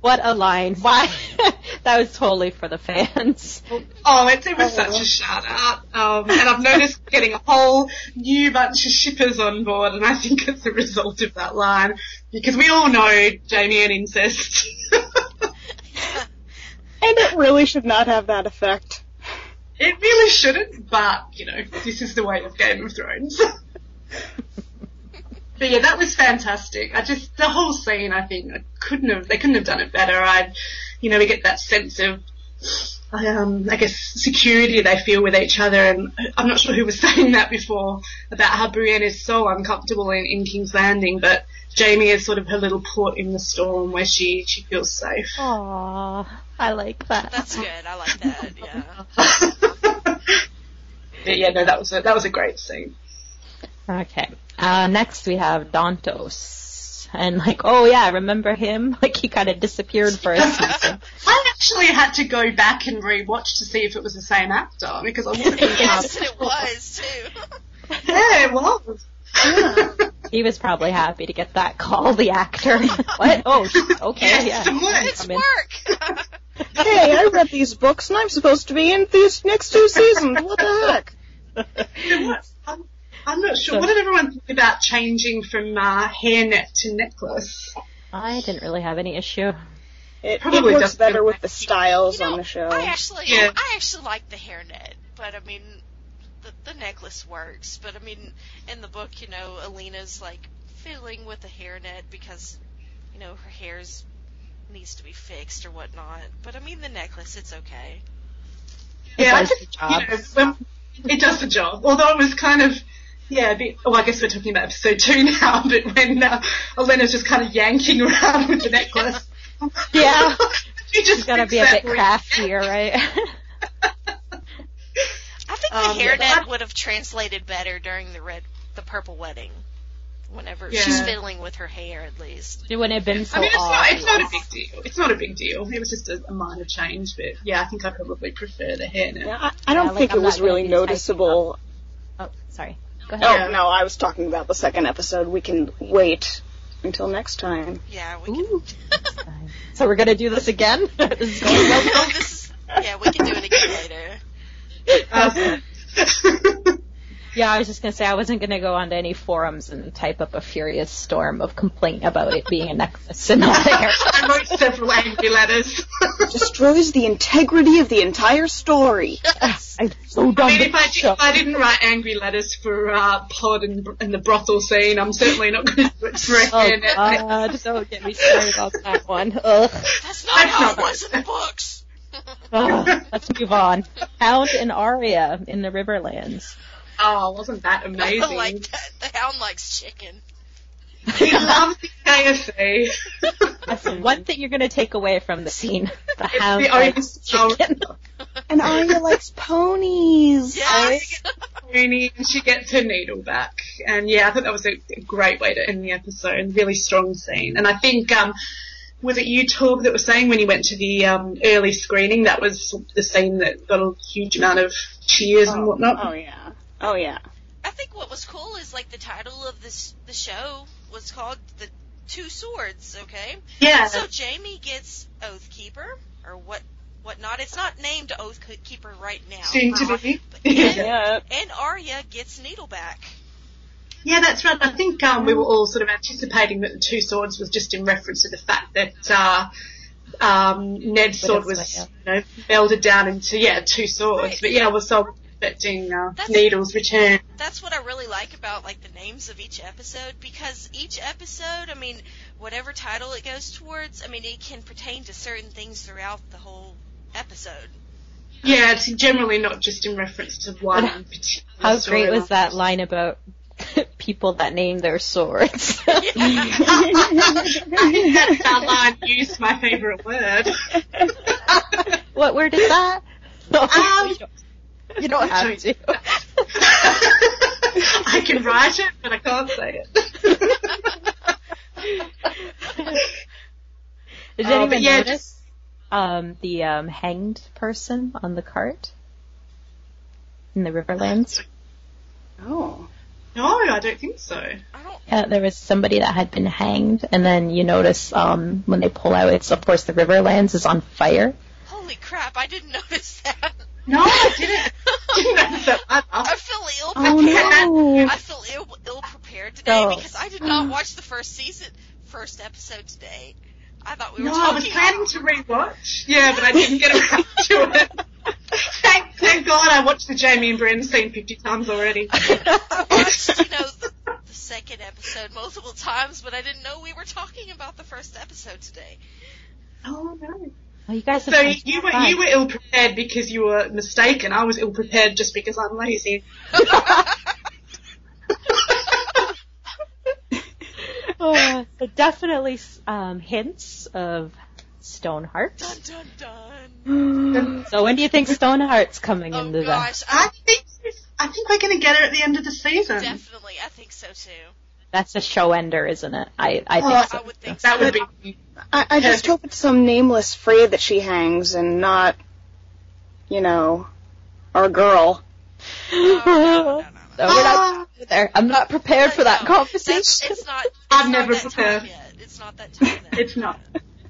What a line! Why? that was totally for the fans. Oh, it, it was such a shout out. Um, and I've noticed getting a whole new bunch of shippers on board, and I think it's a result of that line because we all know Jaime and incest. And it really should not have that effect. It really shouldn't, but you know, this is the way of Game of Thrones. but yeah, that was fantastic. I just the whole scene. I think I couldn't have. They couldn't have done it better. I, you know, we get that sense of. Um, I guess security they feel with each other, and I'm not sure who was saying that before about how Brienne is so uncomfortable in, in King's Landing, but Jaime is sort of her little port in the storm where she she feels safe. Aww, I like that. That's good. I like that. Yeah. but yeah, no, that was a, that was a great scene. Okay. Uh, next we have Dontos. And like, oh yeah, remember him? Like he kind of disappeared for a season. I actually had to go back and rewatch to see if it was the same actor because I wasn't yes, it was too. Yeah, it was. He was probably happy to get that call, the actor. what? Oh, okay, Yes, yeah. It's I'm work. Hey, I read these books and I'm supposed to be in these next two seasons. What the heck? It was. I'm, I'm not sure. What did everyone think about changing from uh, hairnet to necklace? I didn't really have any issue. It, Probably it works doesn't better with the styles You know, on the show. I actually, Yeah. I actually like the hairnet, but I mean, the, the necklace works. But I mean, in the book, you know, Olenna's like fiddling with the hairnet because, you know, her hair's needs to be fixed or whatnot. But I mean, the necklace, it's okay. Yeah, I does just, the job. you know, it does the job. Although it was kind of, yeah, a bit, well, I guess we're talking about episode two now, but when uh, Olenna's just kind of yanking around with the necklace. Yeah. she just It's gotta be a bit we're- craftier, right? I think Um, the yeah, hairnet but- would have translated better during the red, the purple wedding. Whenever Yeah. she's fiddling with her hair, at least. it wouldn't have been so I mean, it's not, it's not a big deal. It's not a big deal. It was just a, a minor change, but yeah, I think I probably prefer the hairnet. Yeah, I, I don't Yeah, like, think I'm it was really noticeable. Oh, sorry. Go Oh, ahead. no, I was talking about the second episode. We can wait until next time. Yeah, we Ooh. can. So we're gonna do this again? this is going well. oh, this is, yeah, we can do it again later. Uh, Yeah, I was just gonna say I wasn't gonna go onto any forums and type up a furious storm of complaint about it being a necklace and not there. I wrote several angry letters. Destroys the integrity of the entire story. I'm so done I mean, if I, did, if I didn't write angry letters for uh, Pod and, and the brothel scene, I'm certainly not going to do it for a Oh hairnet. God! Don't get me started on that one. Ugh. That's not That's how not it was in the books. Ugh. Let's move on. Hound and Arya in the Riverlands. Oh, wasn't that I amazing? like that. The hound likes chicken. He loves the KFC. That's the one thing you're gonna take away from the scene. The It's hound the only likes chicken. And Arya likes ponies. Yes. Rooney, and she gets her needle back. And yeah, I thought that was a, a great way to end the episode. Really strong scene. And I think, um, was it you, Torb, that was saying when you went to the um, early screening, that was the scene that got a huge amount of cheers and whatnot? Oh yeah. Oh yeah. I think what was cool is like the title of this the show was called the Two Swords. Okay. Yeah. So Jaime gets Oathkeeper or what whatnot. It's not named Oathkeeper right now. Soon to be. And, Yeah. and Arya gets Needleback. Yeah, that's right. I think um, we were all sort of anticipating that the two swords was just in reference to the fact that uh, um, Ned's sword was Widow's you know, melded down into yeah two swords. Right. But yeah, we're so expecting uh, Needle's return. That's what I really like about like the names of each episode because each episode, I mean, whatever title it goes towards, I mean, it can pertain to certain things throughout the whole episode. Yeah, it's generally not just in reference to one particular. How great was storyline. that line about people that name their swords? I that's our line. Use my favourite word. what word is that? Um, you don't, you don't have to. I can write it, but I can't say it. Did Uh, anyone yeah, notice um, the um, hanged person on the cart in the Riverlands? Oh. No, I don't think so. I don't. Yeah, there was somebody that had been hanged, and then you notice um, when they pull out, it's of course the Riverlands is on fire. Holy crap! I didn't notice that. No, I didn't. didn't I feel ill Oh prepared. no. I feel ill ill prepared today So- because I did not uh, watch the first season, first episode today. I thought we were No, I was planning to rewatch. Yeah, but I didn't get around to it. thank, thank God I watched the Jaime and Bren scene 50 times already. I watched, you know, the, the second episode multiple times, but I didn't know we were talking about the first episode today. Oh no. Oh, you guys So you were fun. you were ill prepared because you were mistaken. I was ill prepared just because I'm lazy. Oh, so definitely um, hints of Stoneheart. Dun dun dun. So when do you think Stoneheart's coming Oh into gosh, I I, think I think we're going to get her at the end of the season. Definitely, I think so too. That's a show ender, isn't it? I I think Oh, so. I would think so. That would be. I, I just hope it's some nameless fray that she hangs and not, you know, our girl. No, no, no, no, no. So we're not there. I'm not prepared for that No, conversation. That's, it's not. It's I've not never that prepared. time yet. It's not that time yet. It's not.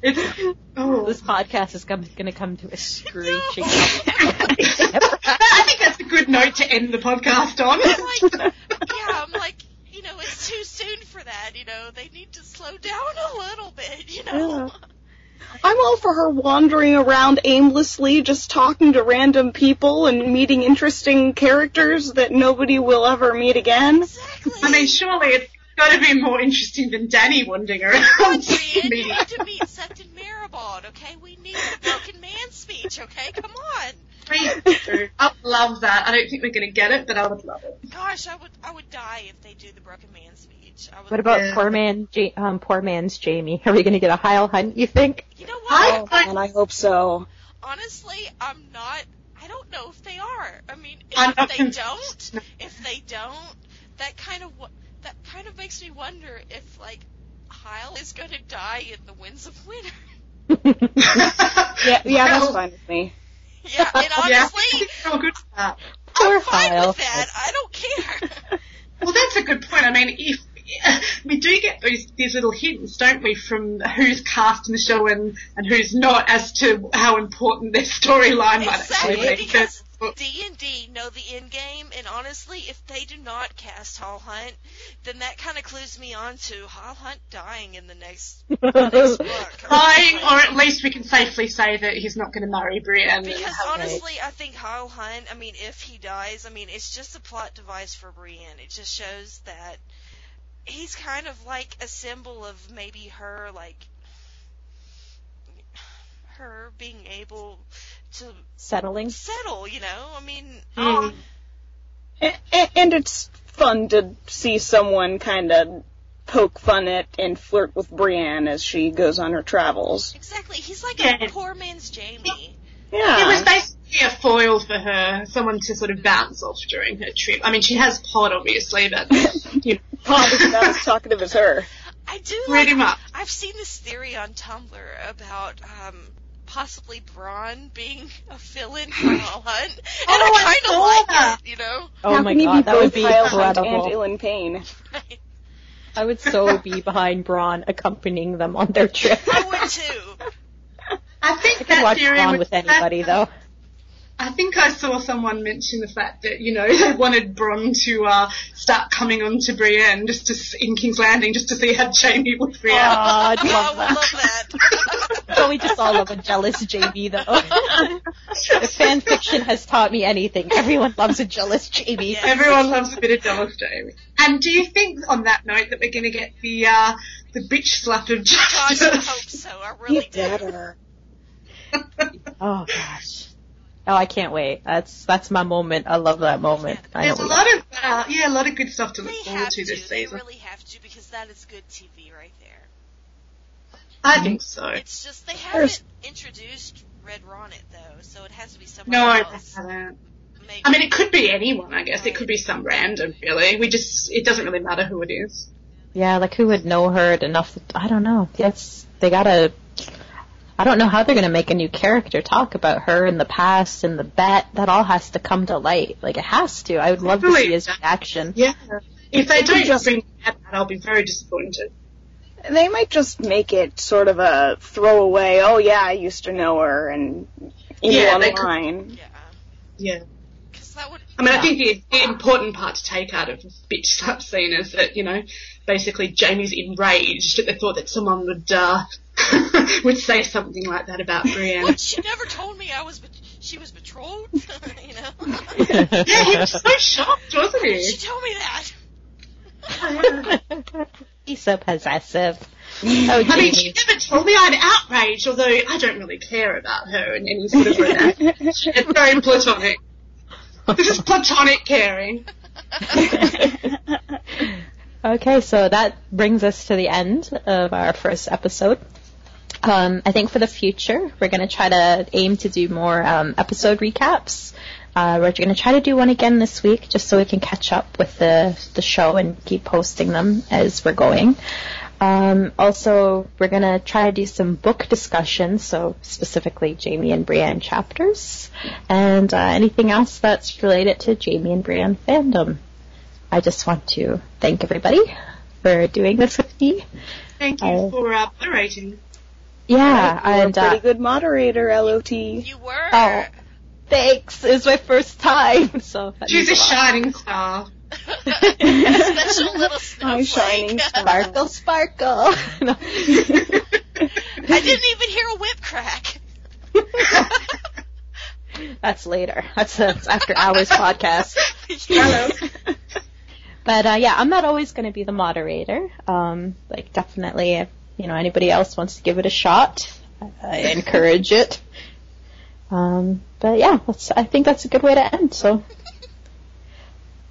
It's. Oh. This podcast is going to come to a screeching No. halt. I think that's a good note to end the podcast on. I'm like, yeah, I'm like, you know, it's too soon for that. You know, they need to slow down a little bit. You know. I'm all for her wandering around aimlessly, just talking to random people and meeting interesting characters that nobody will ever meet again. Exactly. I mean, surely it's got to be more interesting than Dany wandering around. Brian, you need to meet Septon Meribald, okay? We need the broken man speech, okay? Come on. Please do. I would love that. I don't think we're going to get it, but I would love it. Gosh, I would I would die if they do the broken man speech. I would, What about Yeah. poor man, ja- um, poor man's Jaime? Are we going to get a Hyle Hunt? You think? You know I- what? Oh, and I hope so. Honestly, I'm not. I don't know if they are. I mean, if not they don't, if they don't, that kind of wa- that kind of makes me wonder if like Hyle is going to die in the Winds of Winter. Yeah, yeah, that's fine with me. Yeah, and Yeah, honestly, that. Poor I'm fine Hyle. with that. I don't care. Well, that's a good point. I mean, if we do get these these little hints, don't we, from who's cast in the show and and who's not, as to how important their storyline might actually be. because D and D know the end game, and honestly, if they do not cast Hyle Hunt, then that kind of clues me on to Hyle Hunt dying in the next, next book. Dying, or at least we can safely say that he's not going to marry Brienne. Because honestly, I think Hyle Hunt. I mean, if he dies, I mean, it's just a plot device for Brienne. It just shows that he's kind of like a symbol of maybe her, like her being able to Settling. settle. You know, I mean, Mm. And, and it's fun to see someone kind of poke fun at and flirt with Brienne as she goes on her travels. Exactly. He's like Yeah. a poor man's Jaime. Yeah. It was basically a foil for her, someone to sort of bounce off during her trip. I mean, she has Pod, obviously, but you know, Pod is not as talkative as her. I do pretty like. much. I've seen this theory on Tumblr about um, possibly Bronn being a villain for Hyle Hunt, and Oh, I I kind of like that. it. You know. Oh How my god, that would be Hyle Hunt and incredible. Ilyn Payne? I would so be behind Bronn accompanying them on their trip. I would too. I think I could that watch theory Bronn was with anybody though. I think I saw someone mention the fact that you know they wanted Bronn to uh, start coming on to Brienne just to in King's Landing just to see how Jaime would react. Aw, I'd Oh, I love would that. love that. Don't we just all love a jealous Jaime though? if fan fiction has taught me anything, everyone loves a jealous Jaime. Yeah. Everyone loves a bit of jealous Jaime. And do you think, on that note, that we're going to get the uh, the bitch slap of Gosh, I hope so. I really do. better. Oh gosh. Oh, I can't wait. That's that's my moment. I love that moment. I There's a we- lot of uh, yeah, a lot of good stuff to look They forward to to. this They season. really have to because that is good TV right there. I think so. It's just they There's- haven't introduced Red Ronnet though, so it has to be someone No, I else. haven't. Maybe. I mean, it could be anyone. I guess it could be some random. Really, we just it doesn't really matter who it is. Yeah, like who would know her enough? I don't know. Yes, they gotta. I don't know how they're gonna make a new character talk about her in the past and the bet. That all has to come to light. Like it has to. I would love to see his reaction. Yeah. If they They don't just- bring that, I'll be very disappointed. They might just make it sort of a throwaway, oh yeah, I used to know her, and you Yeah, know, they could- online. yeah, Yeah. because that would. I mean, I think the, the important part to take out of this bitch slap scene is that, you know, basically Jaime's enraged at the thought that someone would, uh, would say something like that about Brienne. What? She never told me I was. Bet- she was betrothed. you know. yeah, he was so shocked, wasn't he? She told me that. He's so possessive. Oh, I mean, she never told me I'd outraged, although I don't really care about her in any sort of way. it's very platonic. This is platonic caring. Okay, so that brings us to the end of our first episode. Um, I think for the future, we're going to try to aim to do more um, episode recaps. Uh, we're going to try to do one again this week, just so we can catch up with the the show and keep posting them as we're going. Um, also, we're going to try to do some book discussions, so specifically Jaime and Brienne chapters, and uh, anything else that's related to Jaime and Brienne fandom. I just want to thank everybody for doing this with me. Thank you Oh. for uh, moderating. Yeah, You're and a pretty uh, good moderator, LOT. You were. oh, thanks. It's my first time, so She's a means lot. shining star. Special little My snowflake. shining. Sparkle, sparkle. No. I didn't even hear a whip crack. That's later. That's, that's after hours podcast. Hello. But uh, yeah, I'm not always going to be the moderator. Um, like definitely, if you know anybody else wants to give it a shot, I encourage it. Um, but yeah, that's, I think that's a good way to end. So,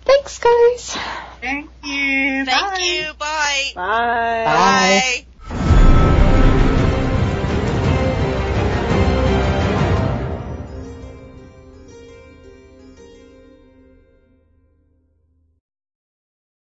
thanks, guys. Thank you. Thank Bye. you. Bye. Bye. Bye. Bye.